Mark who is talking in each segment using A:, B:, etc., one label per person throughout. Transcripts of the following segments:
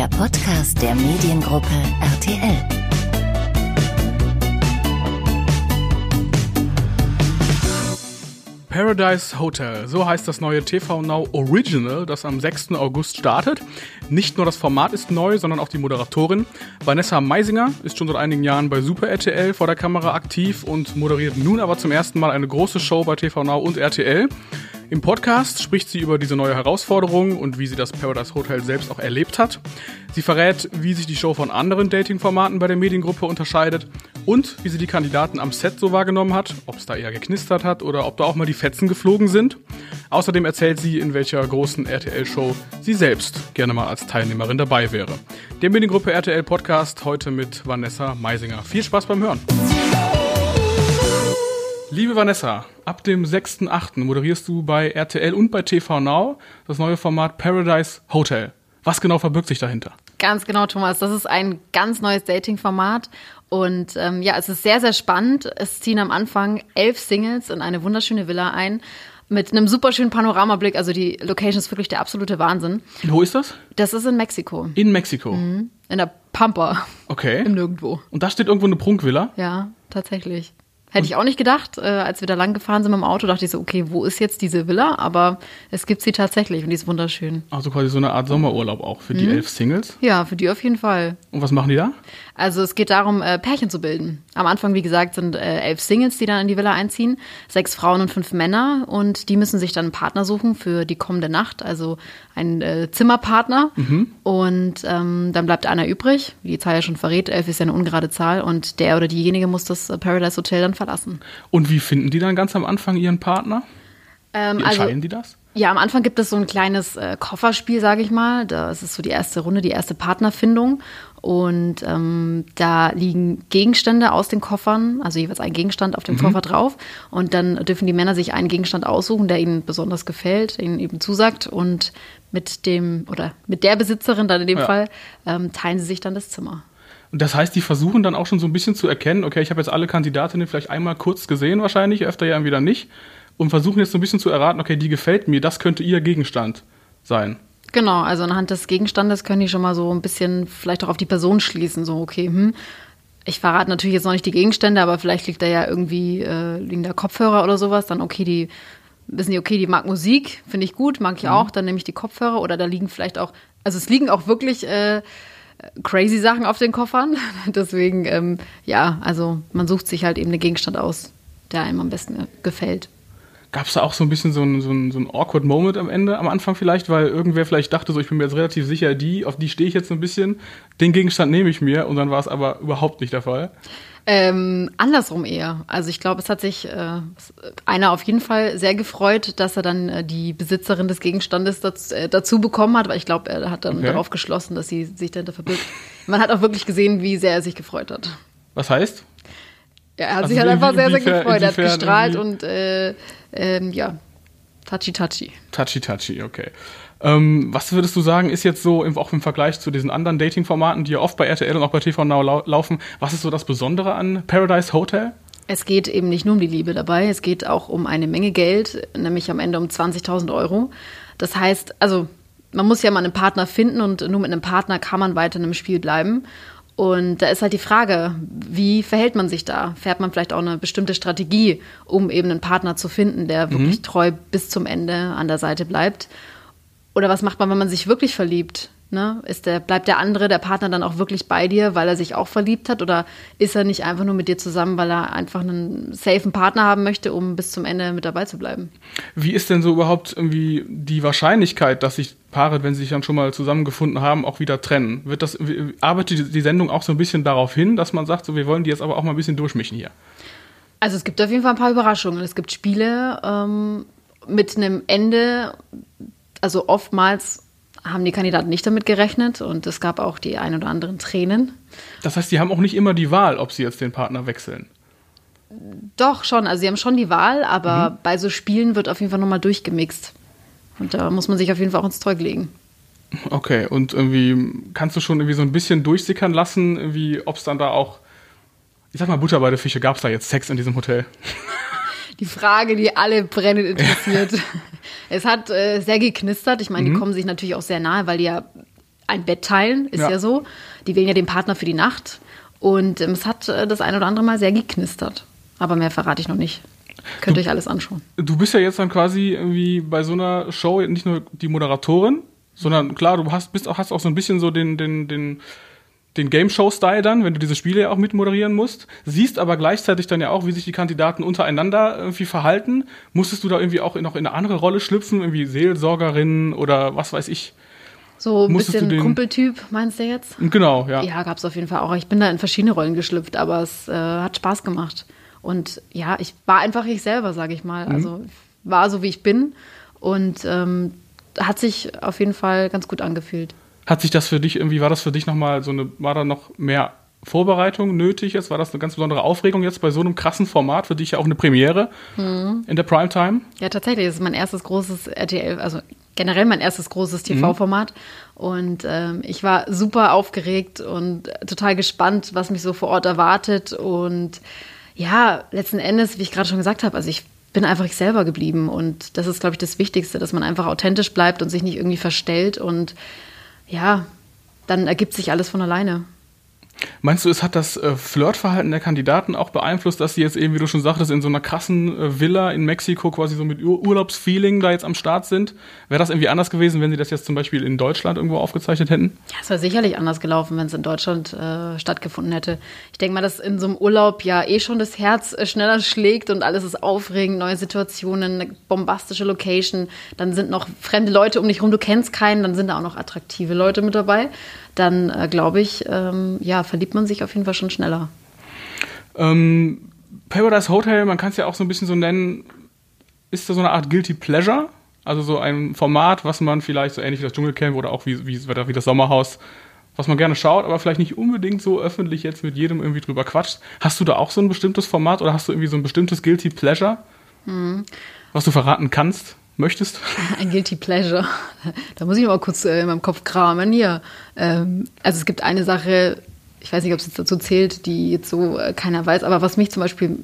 A: der Podcast der Mediengruppe RTL.
B: Paradise Hotel, so heißt das neue TV Now Original, das am 6. August startet. Nicht nur das Format ist neu, sondern auch die Moderatorin. Vanessa Meisinger ist schon seit einigen Jahren bei Super RTL vor der Kamera aktiv und moderiert nun aber zum ersten Mal eine große Show bei TV Now und RTL. Im Podcast spricht sie über diese neue Herausforderung und wie sie das Paradise Hotel selbst auch erlebt hat. Sie verrät, wie sich die Show von anderen Dating-Formaten bei der Mediengruppe unterscheidet und wie sie die Kandidaten am Set so wahrgenommen hat, ob es da eher geknistert hat oder ob da auch mal die Fetzen geflogen sind. Außerdem erzählt sie, in welcher großen RTL-Show sie selbst gerne mal als Teilnehmerin dabei wäre. Der Mediengruppe RTL Podcast heute mit Vanessa Meisinger. Viel Spaß beim Hören. Liebe Vanessa, ab dem 6.8. moderierst du bei RTL und bei TV Now das neue Format Paradise Hotel. Was genau verbirgt sich dahinter?
C: Ganz genau, Thomas. Das ist ein ganz neues Dating-Format. Und ähm, ja, es ist sehr, sehr spannend. Es ziehen am Anfang elf Singles in eine wunderschöne Villa ein. Mit einem super schönen Panoramablick. Also die Location ist wirklich der absolute Wahnsinn.
B: Wo ist das?
C: Das ist in Mexiko.
B: In Mexiko.
C: Mhm. In der Pampa.
B: Okay.
C: Im Nirgendwo.
B: Und da steht irgendwo eine Prunkvilla?
C: Ja, tatsächlich. Hätte ich auch nicht gedacht. Äh, als wir da lang gefahren sind mit dem Auto, dachte ich so, okay, wo ist jetzt diese Villa? Aber es gibt sie tatsächlich und die ist wunderschön.
B: Also quasi so eine Art Sommerurlaub auch für die elf Singles?
C: Ja, für die auf jeden Fall.
B: Und was machen die da?
C: Also es geht darum, äh, Pärchen zu bilden. Am Anfang, wie gesagt, sind äh, elf Singles, die dann in die Villa einziehen. Sechs Frauen und fünf Männer. Und die müssen sich dann einen Partner suchen für die kommende Nacht. Also einen äh, Zimmerpartner. Und ähm, dann bleibt einer übrig. Wie die Zahl ja schon verrät, elf ist ja eine ungerade Zahl. Und der oder diejenige muss das äh, Paradise Hotel dann verlassen.
B: Und wie finden die dann ganz am Anfang ihren Partner?
C: Ähm,
B: Wie entscheiden die das?
C: Ja, am Anfang gibt es so ein kleines äh, Kofferspiel, sage ich mal. Das ist so die erste Runde, die erste Partnerfindung. Und ähm, da liegen Gegenstände aus den Koffern, also jeweils ein Gegenstand auf dem Koffer drauf. Und dann dürfen die Männer sich einen Gegenstand aussuchen, der ihnen besonders gefällt, ihnen eben zusagt. Und mit dem oder mit der Besitzerin dann in dem
B: Ja.
C: Fall ähm, teilen sie sich dann das Zimmer.
B: Und das heißt, die versuchen dann auch schon so ein bisschen zu erkennen, okay, ich habe jetzt alle Kandidatinnen vielleicht einmal kurz gesehen wahrscheinlich, öfter ja wieder nicht. Und versuchen jetzt so ein bisschen zu erraten, okay, die gefällt mir, das könnte ihr Gegenstand sein.
C: Genau, also anhand des Gegenstandes können die schon mal so ein bisschen vielleicht auch auf die Person schließen. So, okay, hm, ich verrate natürlich jetzt noch nicht die Gegenstände, aber vielleicht liegt da ja irgendwie, äh, liegen da Kopfhörer oder sowas. Dann, okay, die wissen die, okay, die mag Musik, finde ich gut, mag ich auch, dann nehme ich die Kopfhörer oder da liegen vielleicht auch, also es liegen auch wirklich äh, crazy Sachen auf den Koffern. Deswegen, ähm, ja, also man sucht sich halt eben den Gegenstand aus, der einem am besten äh, gefällt.
B: Gab es da auch so ein bisschen so ein, so, ein, so ein awkward Moment am Ende, am Anfang vielleicht, weil irgendwer vielleicht dachte, so ich bin mir jetzt relativ sicher, die, auf die stehe ich jetzt ein bisschen, den Gegenstand nehme ich mir und dann war es aber überhaupt nicht der Fall.
C: Ähm, andersrum eher. Also ich glaube, es hat sich äh, einer auf jeden Fall sehr gefreut, dass er dann äh, die Besitzerin des Gegenstandes dazu, äh, dazu bekommen hat, weil ich glaube, er hat dann
B: Okay.
C: darauf geschlossen, dass sie sich dahinter verbirgt. Man hat auch wirklich gesehen, wie sehr er sich gefreut hat.
B: Was heißt?
C: Ja, er hat
B: Also
C: sich halt einfach sehr, sehr gefreut. Er hat gestrahlt und äh, ähm, ja, touchy touchy.
B: Touchy touchy, okay. Ähm, was würdest du sagen, ist jetzt so, im, auch im Vergleich zu diesen anderen Dating-Formaten, die ja oft bei RTL und auch bei TV Now lau laufen, was ist so das Besondere an Paradise Hotel?
C: Es geht eben nicht nur um die Liebe dabei, es geht auch um eine Menge Geld, nämlich am Ende um 20.000 Euro. Das heißt, also man muss ja mal einen Partner finden und nur mit einem Partner kann man weiter in einem Spiel bleiben. Und da ist halt die Frage, wie verhält man sich da? Fährt man vielleicht auch eine bestimmte Strategie, um eben einen Partner zu finden, der wirklich treu bis zum Ende an der Seite bleibt? Oder was macht man, wenn man sich wirklich verliebt? Ne? Ist der, bleibt der andere, der Partner dann auch wirklich bei dir, weil er sich auch verliebt hat? Oder ist er nicht einfach nur mit dir zusammen, weil er einfach einen safen Partner haben möchte, um bis zum Ende mit dabei zu bleiben?
B: Wie ist denn so überhaupt irgendwie die Wahrscheinlichkeit, dass sich Paare, wenn sie sich dann schon mal zusammengefunden haben, auch wieder trennen? Wird das, arbeitet die- die Sendung auch so ein bisschen darauf hin, dass man sagt, so, wir wollen die jetzt aber auch mal ein bisschen durchmischen hier?
C: Also es gibt auf jeden Fall ein paar Überraschungen. Es gibt Spiele ähm, mit einem Ende, also oftmals haben die Kandidaten nicht damit gerechnet und es gab auch die ein oder anderen Tränen.
B: Das heißt, die haben auch nicht immer die Wahl, ob sie jetzt den Partner wechseln.
C: Doch, schon. Also sie haben schon die Wahl, aber bei so Spielen wird auf jeden Fall nochmal durchgemixt. Und da muss man sich auf jeden Fall auch ins Zeug legen.
B: Okay, und irgendwie kannst du schon irgendwie so ein bisschen durchsickern lassen, wie ob es dann da auch, ich sag mal, Butter bei der Fische, gab es da jetzt Sex in diesem Hotel?
C: Die Frage, die alle brennend interessiert. es hat äh, sehr geknistert. Ich meine, die kommen sich natürlich auch sehr nahe, weil die ja ein Bett teilen, ist ja,
B: Ja.
C: so. Die wählen ja den Partner für die Nacht. Und ähm, es hat äh, das ein oder andere Mal sehr geknistert. Aber mehr verrate ich noch nicht. Könnt ihr euch alles anschauen.
B: Du bist ja jetzt dann quasi irgendwie bei so einer Show nicht nur die Moderatorin, sondern klar, du hast, bist auch, hast auch so ein bisschen so den, den, den, den Game Show-Style dann, wenn du diese Spiele ja auch mitmoderieren musst. Siehst aber gleichzeitig dann ja auch, wie sich die Kandidaten untereinander irgendwie verhalten. Musstest du da irgendwie auch in, noch in eine andere Rolle schlüpfen, irgendwie Seelsorgerin oder was weiß ich?
C: So ein
B: Musstest
C: bisschen Kumpeltyp, meinst du jetzt?
B: Genau, ja.
C: Ja, gab es auf jeden Fall auch. Ich bin da in verschiedene Rollen geschlüpft, aber es äh, hat Spaß gemacht. Und ja, ich war einfach ich selber, sage ich mal. Also war so, wie ich bin. Und ähm, hat sich auf jeden Fall ganz gut angefühlt.
B: Hat sich das für dich irgendwie, war das für dich nochmal so eine, war da noch mehr Vorbereitung nötig jetzt? War das eine ganz besondere Aufregung jetzt bei so einem krassen Format? Für dich ja auch eine Premiere in der Primetime?
C: Ja, tatsächlich. Das ist mein erstes großes RTL, also generell mein erstes großes TV-Format. Und ähm, ich war super aufgeregt und total gespannt, was mich so vor Ort erwartet. Und ja, letzten Endes, wie ich gerade schon gesagt habe, also ich bin einfach ich selber geblieben. Und das ist, glaube ich, das Wichtigste, dass man einfach authentisch bleibt und sich nicht irgendwie verstellt. Und ja, dann ergibt sich alles von alleine.
B: Meinst du, es hat das äh, Flirtverhalten der Kandidaten auch beeinflusst, dass sie jetzt eben, wie du schon sagtest, in so einer krassen äh, Villa in Mexiko quasi so mit Ur Urlaubsfeeling da jetzt am Start sind? Wäre das irgendwie anders gewesen, wenn sie das jetzt zum Beispiel in Deutschland irgendwo aufgezeichnet hätten?
C: Ja, es wäre sicherlich anders gelaufen, wenn es in Deutschland äh, stattgefunden hätte. Ich denke mal, dass in so einem Urlaub ja eh schon das Herz äh, schneller schlägt und alles ist aufregend, neue Situationen, eine bombastische Location. Dann sind noch fremde Leute um dich rum, du kennst keinen, dann sind da auch noch attraktive Leute mit dabei. Dann äh, glaube ich, ähm, ja, verliebt man sich auf jeden Fall schon schneller.
B: Ähm, Paradise Hotel, man kann es ja auch so ein bisschen so nennen, ist da so eine Art Guilty Pleasure? Also so ein Format, was man vielleicht so ähnlich wie das Dschungelcamp oder auch wie, wie, wie das Sommerhaus, was man gerne schaut, aber vielleicht nicht unbedingt so öffentlich jetzt mit jedem irgendwie drüber quatscht. Hast du da auch so ein bestimmtes Format oder hast du irgendwie so ein bestimmtes Guilty Pleasure, was du verraten kannst, möchtest?
C: Ein Guilty Pleasure. Da muss ich mal kurz äh, in meinem Kopf kramen. Hier. Ähm, also es gibt eine Sache, ich weiß nicht, ob es jetzt dazu zählt, die jetzt so äh, keiner weiß, aber was mich zum Beispiel,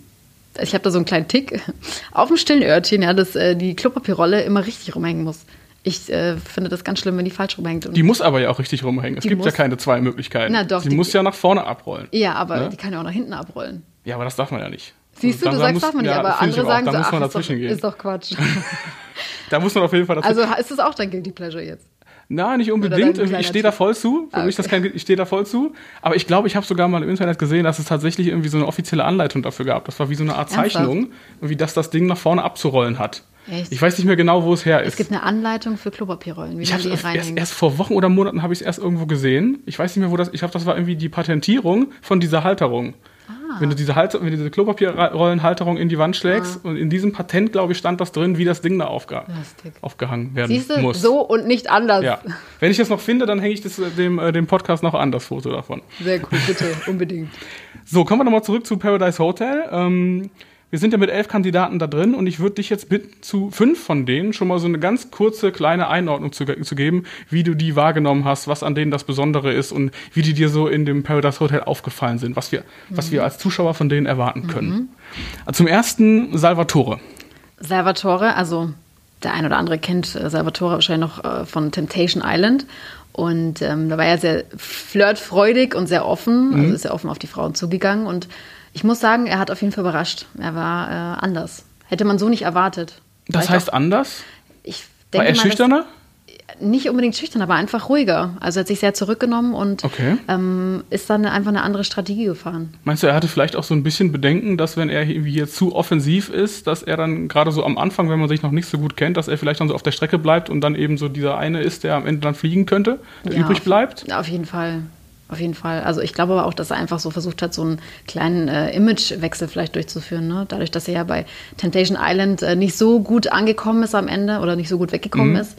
C: ich habe da so einen kleinen Tick, auf dem stillen Örtchen, ja, dass äh, die Klopapierrolle immer richtig rumhängen muss. Ich äh, finde das ganz schlimm, wenn die falsch rumhängt.
B: Die muss aber ja auch richtig rumhängen. Es gibt ja
C: muss-
B: keine zwei Möglichkeiten.
C: Na doch,
B: Sie
C: die-
B: muss ja nach vorne abrollen.
C: ja, aber
B: Ne?
C: die kann ja auch nach hinten abrollen.
B: Ja, aber das darf man ja nicht.
C: Siehst du, du sagst,
B: muss-
C: darf man nicht,
B: ja,
C: aber andere
B: auch.
C: sagen
B: Da
C: so,
B: muss man
C: ach, ist
B: dazwischen
C: doch, ist doch Quatsch.
B: Da muss man auf jeden Fall dazwischen
C: Also ist das auch dein Guilty Pleasure jetzt?
B: Na, nicht unbedingt. Ich stehe da voll zu. Für
C: Ah,
B: mich ist das
C: okay.
B: kein, ich stehe da voll zu. Aber ich glaube, ich habe sogar mal im Internet gesehen, dass es tatsächlich irgendwie so eine offizielle Anleitung dafür gab. Das war wie so eine Art
C: Ernsthaft?
B: Zeichnung, wie das das Ding nach vorne abzurollen hat.
C: Echt?
B: Ich weiß nicht mehr genau, wo es her ist.
C: Es gibt eine Anleitung für Klopapierrollen, wie
B: ich
C: man
B: habe
C: die
B: erst, erst vor Wochen oder Monaten habe ich es erst irgendwo gesehen. Ich weiß nicht mehr, wo das. Ich glaube, das war irgendwie die Patentierung von dieser Halterung.
C: Ah.
B: Wenn du diese, Halter, wenn du diese Klopapierrollenhalterung in die Wand schlägst
C: Ah.
B: und in diesem Patent, glaube ich, stand das drin, wie das Ding da aufge
C: Lustig.
B: aufgehangen werden
C: Siehst du,
B: muss.
C: so und nicht anders.
B: Ja. Wenn ich das noch finde, dann hänge ich das, äh, dem, äh, dem Podcast noch an, das Foto davon.
C: Sehr cool, bitte, unbedingt.
B: So, kommen wir nochmal zurück zu Paradise Hotel. Ähm, wir sind ja mit elf Kandidaten da drin und ich würde dich jetzt bitten, zu fünf von denen schon mal so eine ganz kurze, kleine Einordnung zu, zu geben, wie du die wahrgenommen hast, was an denen das Besondere ist und wie die dir so in dem Paradise Hotel aufgefallen sind, was wir, was wir als Zuschauer von denen erwarten können. Also Zum ersten Salvatore.
C: Salvatore, also der ein oder andere kennt äh, Salvatore wahrscheinlich noch äh, von Temptation Island. Und ähm, da war er sehr flirtfreudig und sehr offen,
B: Mhm.
C: also ist er offen auf die Frauen zugegangen. Und ich muss sagen, er hat auf jeden Fall überrascht. Er war äh, anders. Hätte man so nicht erwartet.
B: Das
C: ich
B: heißt
C: auch,
B: anders?
C: ich
B: War
C: denke
B: er
C: mal,
B: schüchterner?
C: nicht unbedingt schüchtern, aber einfach ruhiger. Also er hat sich sehr zurückgenommen und
B: Okay.
C: ähm, ist dann einfach eine andere Strategie gefahren.
B: Meinst du, er hatte vielleicht auch so ein bisschen Bedenken, dass wenn er irgendwie hier zu offensiv ist, dass er dann gerade so am Anfang, wenn man sich noch nicht so gut kennt, dass er vielleicht dann so auf der Strecke bleibt und dann eben so dieser eine ist, der am Ende dann fliegen könnte, der
C: Ja,
B: übrig
C: auf-
B: bleibt?
C: Auf jeden Fall. Auf jeden Fall. Also ich glaube aber auch, dass er einfach so versucht hat, so einen kleinen äh, Imagewechsel vielleicht durchzuführen. Ne? Dadurch, dass er ja bei Temptation Island äh, nicht so gut angekommen ist am Ende oder nicht so gut weggekommen
B: Mhm.
C: ist,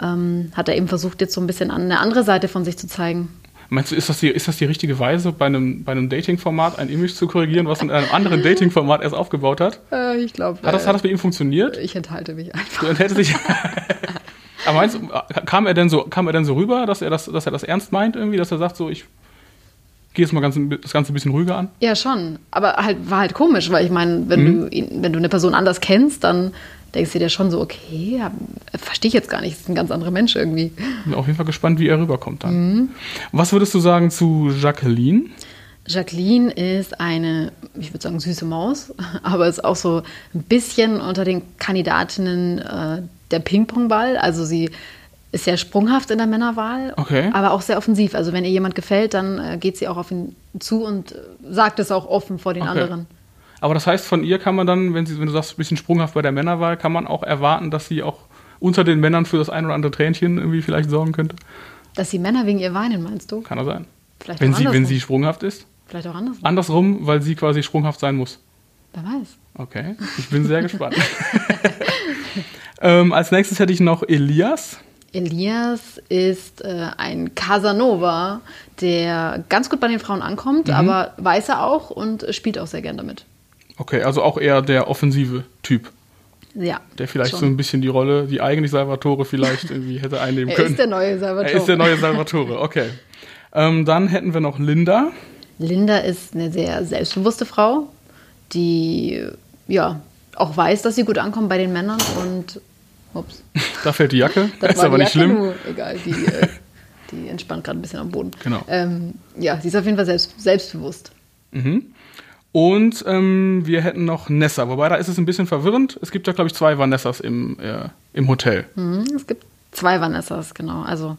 C: ähm, hat er eben versucht, jetzt so ein bisschen an eine andere Seite von sich zu zeigen.
B: Meinst du, ist das die, ist das die richtige Weise, bei einem, bei einem Dating-Format ein Image zu korrigieren, was in einem anderen Dating-Format erst aufgebaut hat?
C: Äh, ich glaube,
B: Hat das, hat das bei ihm funktioniert?
C: ich enthalte mich einfach.
B: Und hätte sich. Aber meinst kam er denn so, kam er denn so rüber, dass er das, dass er das ernst meint irgendwie, dass er sagt, so ich gehe jetzt mal ganz, das Ganze ein bisschen ruhiger an?
C: Ja, schon. Aber halt war halt komisch, weil ich meine, wenn,
B: Mhm.
C: du ihn, wenn du eine Person anders kennst, dann denkst du dir schon so, okay, ja, verstehe ich jetzt gar nicht, ist ein ganz anderer Mensch irgendwie.
B: Bin auf jeden Fall gespannt, wie er rüberkommt dann. Was würdest du sagen zu Jacqueline?
C: Jacqueline ist eine, ich würde sagen, süße Maus, aber ist auch so ein bisschen unter den Kandidatinnen äh, der Ping-Pong-Ball. Also sie ist sehr sprunghaft in der Männerwahl,
B: Okay.
C: aber auch sehr offensiv. Also wenn ihr jemand gefällt, dann äh, geht sie auch auf ihn zu und äh, sagt es auch offen vor den
B: Okay.
C: anderen.
B: Aber das heißt, von ihr kann man dann, wenn, sie, wenn du sagst, ein bisschen sprunghaft bei der Männerwahl, kann man auch erwarten, dass sie auch unter den Männern für das ein oder andere Tränchen irgendwie vielleicht sorgen könnte?
C: Dass die Männer wegen ihr weinen, meinst du?
B: Kann er sein.
C: Vielleicht
B: Wenn
C: auch
B: sie, wenn
C: andersrum.
B: sie sprunghaft ist?
C: Vielleicht auch andersrum.
B: Andersrum, weil sie quasi sprunghaft sein muss.
C: Wer weiß.
B: Okay, ich bin sehr gespannt. ähm, als nächstes hätte ich noch Elias.
C: Elias ist äh, ein Casanova, der ganz gut bei den Frauen ankommt,
B: Mhm.
C: aber weiß er auch und spielt auch sehr gern damit.
B: Okay, also auch eher der offensive Typ,
C: Ja.
B: der vielleicht
C: schon.
B: so ein bisschen die Rolle, die eigentlich Salvatore vielleicht irgendwie hätte einnehmen
C: Er
B: können.
C: ist der neue Salvatore.
B: er ist der neue Salvatore, okay. Ähm, dann hätten wir noch Linda.
C: Linda ist eine sehr selbstbewusste Frau, die ja auch weiß, dass sie gut ankommt bei den Männern und ups,
B: Da fällt die Jacke,
C: das
B: ist aber nicht
C: Jacke,
B: schlimm.
C: Nur, egal, die, äh, die entspannt gerade ein bisschen am Boden.
B: Genau.
C: Ähm, ja, sie ist auf jeden Fall selbst, selbstbewusst.
B: Und ähm, wir hätten noch Nessa, wobei da ist es ein bisschen verwirrend. Es gibt ja, glaube ich, zwei Vanessas im, äh, im Hotel.
C: Mhm, es gibt zwei Vanessas, genau. Also,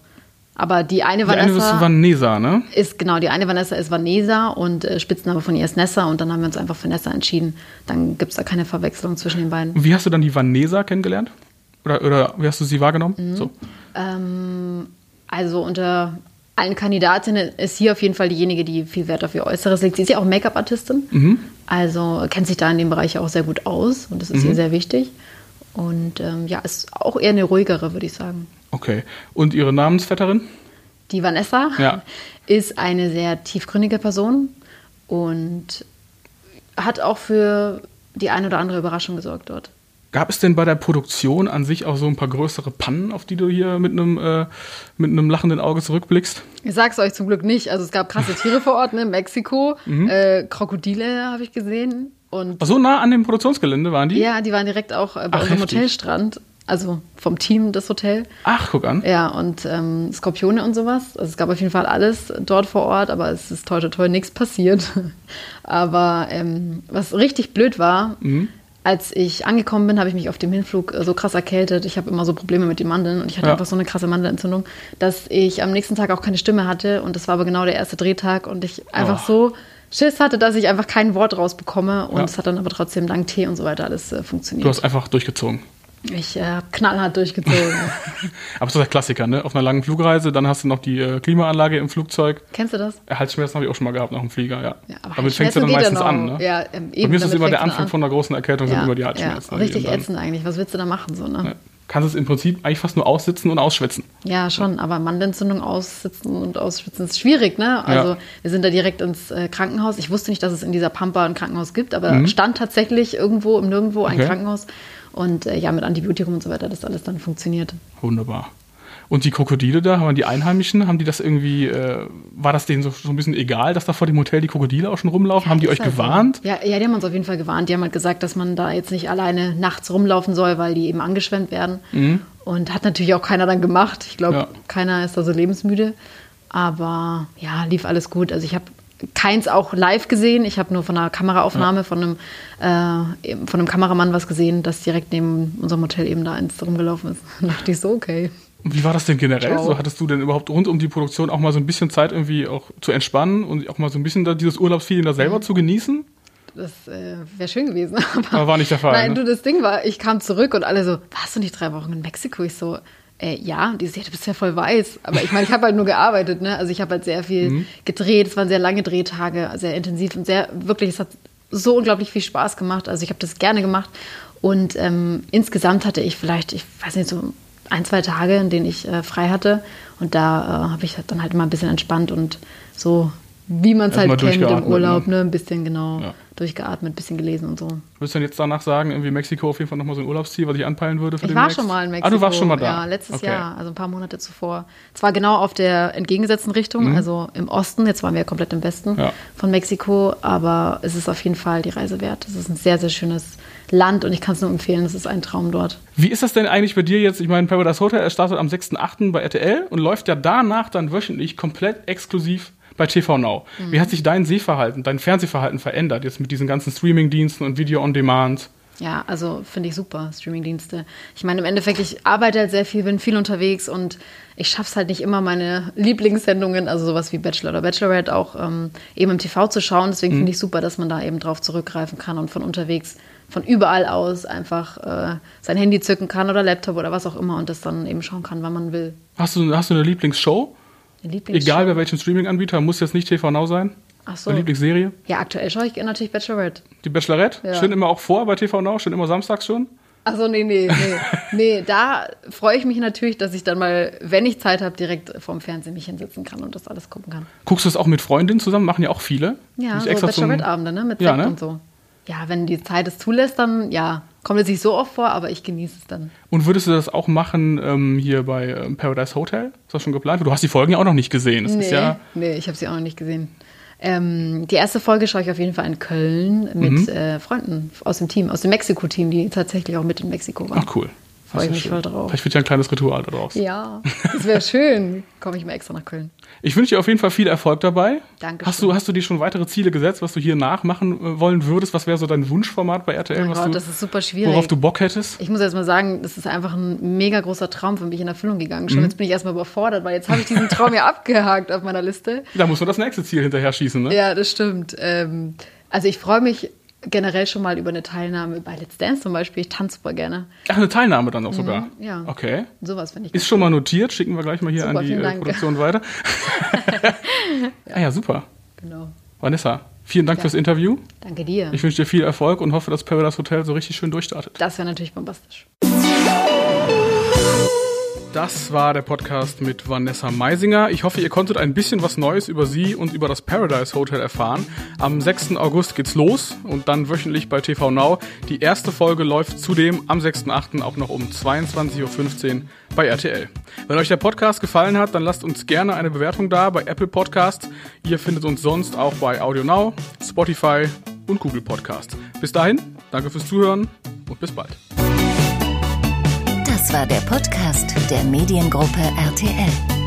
C: aber die eine
B: Die eine ist
C: Vanessa
B: Vanessa, ne?
C: ist genau, die eine Vanessa ist Vanessa und äh, Spitzname von ihr ist Nessa und dann haben wir uns einfach für Nessa entschieden. Dann gibt es da keine Verwechslung zwischen den beiden.
B: Und wie hast du dann die Vanessa kennengelernt? Oder, oder wie hast du sie wahrgenommen?
C: Mhm.
B: So.
C: Ähm, also unter allen Kandidatinnen ist sie auf jeden Fall diejenige, die viel Wert auf ihr Äußeres legt. Sie ist ja auch Make-up-Artistin,
B: Mhm.
C: also kennt sich da in dem Bereich auch sehr gut aus und das ist
B: Mhm.
C: ihr sehr wichtig. Und ähm, ja, ist auch eher eine ruhigere, würde ich sagen.
B: Okay. Und ihre Namensvetterin?
C: Die Vanessa
B: Ja.
C: ist eine sehr tiefgründige Person und hat auch für die ein oder andere Überraschung gesorgt dort.
B: Gab es denn bei der Produktion an sich auch so ein paar größere Pannen, auf die du hier mit einem, äh, mit einem lachenden Auge zurückblickst?
C: Ich sag's euch zum Glück nicht. Also es gab krasse Tiere vor Ort, ne? Mexiko,
B: Mhm.
C: äh, Krokodile habe ich gesehen und
B: Ach, so nah an dem Produktionsgelände waren die?
C: ja, die waren direkt auch äh, bei
B: Ach,
C: unserem
B: heftig.
C: Hotelstrand, also vom Team des Hotels.
B: Ach, guck an.
C: Ja, und ähm, Skorpione und sowas. Also es gab auf jeden Fall alles dort vor Ort, aber es ist toll, toll, toll, nichts passiert. aber ähm, was richtig blöd war,
B: Mhm.
C: Als ich angekommen bin, habe ich mich auf dem Hinflug äh, so krass erkältet. Ich habe immer so Probleme mit den Mandeln und ich hatte
B: Ja.
C: einfach so eine krasse Mandelentzündung, dass ich am nächsten Tag auch keine Stimme hatte. Und das war aber genau der erste Drehtag und ich einfach
B: Oh.
C: so Schiss hatte, dass ich einfach kein Wort rausbekomme. Und
B: Ja.
C: es hat dann aber trotzdem dank Tee und so weiter alles äh, funktioniert.
B: Du hast einfach durchgezogen.
C: Ich äh, habe knallhart durchgezogen.
B: Aber das ist der Klassiker, ne? Auf einer langen Flugreise, dann hast du noch die äh, Klimaanlage im Flugzeug.
C: Kennst du das?
B: Äh, Halsschmerzen habe ich auch schon mal gehabt nach dem Flieger, ja.
C: Ja, aber
B: damit fängst du dann meistens
C: ja
B: an, ne?
C: Ja, ähm,
B: Bei
C: eben,
B: mir ist es immer der Anfang
C: an.
B: von einer großen Erkältung, sind
C: ja,
B: immer die
C: ja,
B: Halsschmerzen.
C: richtig
B: Und dann,
C: ätzend eigentlich. Was willst du da machen? So, ne?
B: ja, kannst es im Prinzip eigentlich fast nur aussitzen und ausschwitzen.
C: Ja, schon, aber Mandelentzündung aussitzen und ausschwitzen ist schwierig, ne? Also
B: Ja.
C: wir sind da direkt ins äh, Krankenhaus. Ich wusste nicht, dass es in dieser Pampa ein Krankenhaus gibt, aber
B: Mhm.
C: da stand tatsächlich irgendwo im Nirgendwo ein
B: Okay.
C: Krankenhaus. Und äh, ja, mit Antibiotikum und so weiter, das alles dann funktioniert.
B: Wunderbar. Und die Krokodile da, haben die Einheimischen, haben die das irgendwie, äh, war das denen so, so ein bisschen egal, dass da vor dem Hotel die Krokodile auch schon rumlaufen? haben die euch gewarnt?
C: Ja, ja, die haben uns auf jeden Fall gewarnt. Die haben halt gesagt, dass man da jetzt nicht alleine nachts rumlaufen soll, weil die eben angeschwemmt werden. Und hat natürlich auch keiner dann gemacht. Ich glaube,
B: Mhm. Ja.
C: keiner ist da so lebensmüde. Aber ja, lief alles gut. Also ich habe keins auch live gesehen. Ich habe nur von einer Kameraaufnahme von, einem, äh, von einem Kameramann was gesehen, das direkt neben unserem Hotel eben da eins rumgelaufen ist. Da dachte ich so, okay.
B: Und Wie war das denn generell?
C: Ciao.
B: So, hattest du denn überhaupt rund um die Produktion auch mal so ein bisschen Zeit irgendwie auch zu entspannen und auch mal so ein bisschen da dieses Urlaubsfeeling da
C: Mhm.
B: selber zu genießen?
C: Das äh, wäre schön gewesen.
B: Aber war nicht der Fall,
C: Nein,
B: ne?
C: du, das Ding war, ich kam zurück und alle so, warst du nicht drei Wochen in Mexiko? Ich so, äh, ja. Und die ja, du bist ja voll weiß. Aber ich meine, ich habe halt nur gearbeitet, ne? Also ich habe halt sehr viel
B: Mhm.
C: gedreht. Es waren sehr lange Drehtage, sehr intensiv und sehr, wirklich, es hat so unglaublich viel Spaß gemacht. Also ich habe das gerne gemacht. Und ähm, insgesamt hatte ich vielleicht, ich weiß nicht, so ein, zwei Tage, in denen ich äh, frei hatte. Und da äh, habe ich dann halt immer ein bisschen entspannt und so, wie man es halt kennt im
B: durchgeatmet,
C: Urlaub,
B: ne?
C: ne? Ein bisschen genau
B: Ja.
C: Durchgeatmet, bisschen gelesen und so.
B: Würdest du denn jetzt danach sagen, irgendwie Mexiko auf jeden Fall nochmal so ein Urlaubsziel, was ich anpeilen würde für
C: Ich war
B: demnächst?
C: schon mal in Mexiko.
B: Ah, du warst schon mal da?
C: Ja, letztes
B: Okay.
C: Jahr, also ein paar Monate zuvor. Zwar genau auf der entgegengesetzten Richtung, also im Osten, jetzt waren wir ja komplett im Westen
B: Mhm. Ja.
C: von Mexiko, aber es ist auf jeden Fall die Reise wert. Es ist ein sehr, sehr schönes Land und ich kann es nur empfehlen, es ist ein Traum dort.
B: Wie ist das denn eigentlich bei dir jetzt? Ich meine, Paradise Hotel er startet am 6.8. bei RTL und läuft ja danach dann wöchentlich komplett exklusiv bei TV Now. Wie hat sich dein Sehverhalten, dein Fernsehverhalten verändert jetzt mit diesen ganzen Streamingdiensten und Video on Demand?
C: Ja, also finde ich super, Streamingdienste. Ich meine, im Endeffekt, ich arbeite halt sehr viel, bin viel unterwegs und ich schaffe es halt nicht immer, meine Lieblingssendungen, also sowas wie Bachelor oder Bachelorette, auch ähm, eben im TV zu schauen. Deswegen finde ich super, dass man da eben drauf zurückgreifen kann und von unterwegs, von überall aus einfach äh, sein Handy zücken kann oder Laptop oder was auch immer und das dann eben schauen kann, wann man will.
B: Hast du, hast du eine Lieblingsshow? Egal bei welchem Streaming-Anbieter, muss jetzt nicht TV Now sein?
C: Ach so.
B: Lieblingsserie?
C: Ja, aktuell schaue ich natürlich Bachelorette.
B: Die Bachelorette?
C: Ja.
B: Schön immer auch vor bei TV Now, schon immer samstags schon?
C: Achso, nee, nee, nee. nee, da freue ich mich natürlich, dass ich dann mal, wenn ich Zeit habe, direkt vorm Fernsehen mich hinsetzen kann und das alles gucken kann.
B: Guckst du das auch mit Freundinnen zusammen? Machen ja auch viele.
C: Ja,
B: Die
C: so Bachelorette-Abende, ne? Mit
B: Ja,
C: Sekt
B: ne?
C: und so. Ja, wenn die Zeit es zulässt, dann ja. Kommt jetzt nicht so oft vor, aber ich genieße es dann.
B: Und würdest du das auch machen ähm, hier bei ähm, Paradise Hotel? Ist das schon geplant? Du hast die Folgen ja auch noch nicht gesehen. Das
C: nee,
B: ist ja
C: nee, ich habe sie auch noch nicht gesehen. Ähm, die erste Folge schaue ich auf jeden Fall in Köln mit
B: Mhm.
C: äh, Freunden aus dem Team, aus dem Mexiko-Team, die tatsächlich auch mit in Mexiko waren.
B: ach cool.
C: Freu
B: Das
C: ich mich
B: schön.
C: voll drauf.
B: Vielleicht wird ja ein kleines Ritual daraus.
C: Ja, das wäre schön. Komme ich mal extra nach Köln.
B: Ich wünsche dir auf jeden Fall viel Erfolg dabei.
C: Dankeschön.
B: Hast du, hast du dir schon weitere Ziele gesetzt, was du hier nachmachen äh, wollen würdest? Was wäre so dein Wunschformat bei RTL? Was
C: Gott,
B: du,
C: das ist super schwierig.
B: worauf du Bock hättest?
C: Ich muss jetzt mal sagen, das ist einfach ein mega großer Traum für mich in Erfüllung gegangen.
B: Mhm.
C: Schon jetzt bin ich erstmal überfordert, weil jetzt habe ich diesen Traum ja abgehakt auf meiner Liste.
B: Da muss man das nächste Ziel hinterher schießen, ne?
C: Ja, das stimmt. Ähm, also ich freue mich generell schon mal über eine Teilnahme bei Let's Dance zum Beispiel. Ich tanze super gerne.
B: Ach, eine Teilnahme dann auch sogar.
C: Mhm, ja.
B: Okay.
C: Sowas finde ich.
B: Ist schon mal notiert, schicken wir gleich mal hier
C: Super,
B: an die äh. Produktion weiter. Ah ja, super.
C: Genau.
B: Vanessa, vielen Dank
C: Ja.
B: fürs Interview.
C: Danke dir.
B: Ich wünsche dir viel Erfolg und hoffe, dass Paradise Hotel so richtig schön durchstartet.
C: Das wäre natürlich bombastisch.
B: Das war der Podcast mit Vanessa Meisinger. Ich hoffe, ihr konntet ein bisschen was Neues über sie und über das Paradise Hotel erfahren. Am 6. August geht's los und dann wöchentlich bei TV Now. Die erste Folge läuft zudem am 6.8. auch noch um 22.15 Uhr bei RTL. Wenn euch der Podcast gefallen hat, dann lasst uns gerne eine Bewertung da bei Apple Podcasts. Ihr findet uns sonst auch bei Audio Now, Spotify und Google Podcast. Bis dahin, danke fürs Zuhören und bis bald.
A: Das war der Podcast der Mediengruppe RTL.